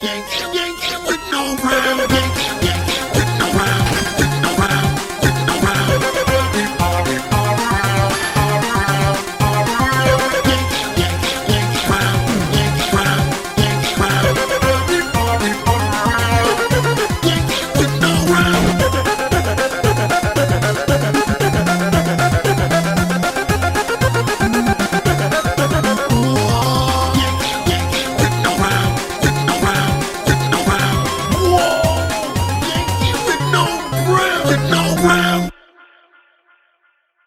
Yank, yank, yank, with no no rim, no rim.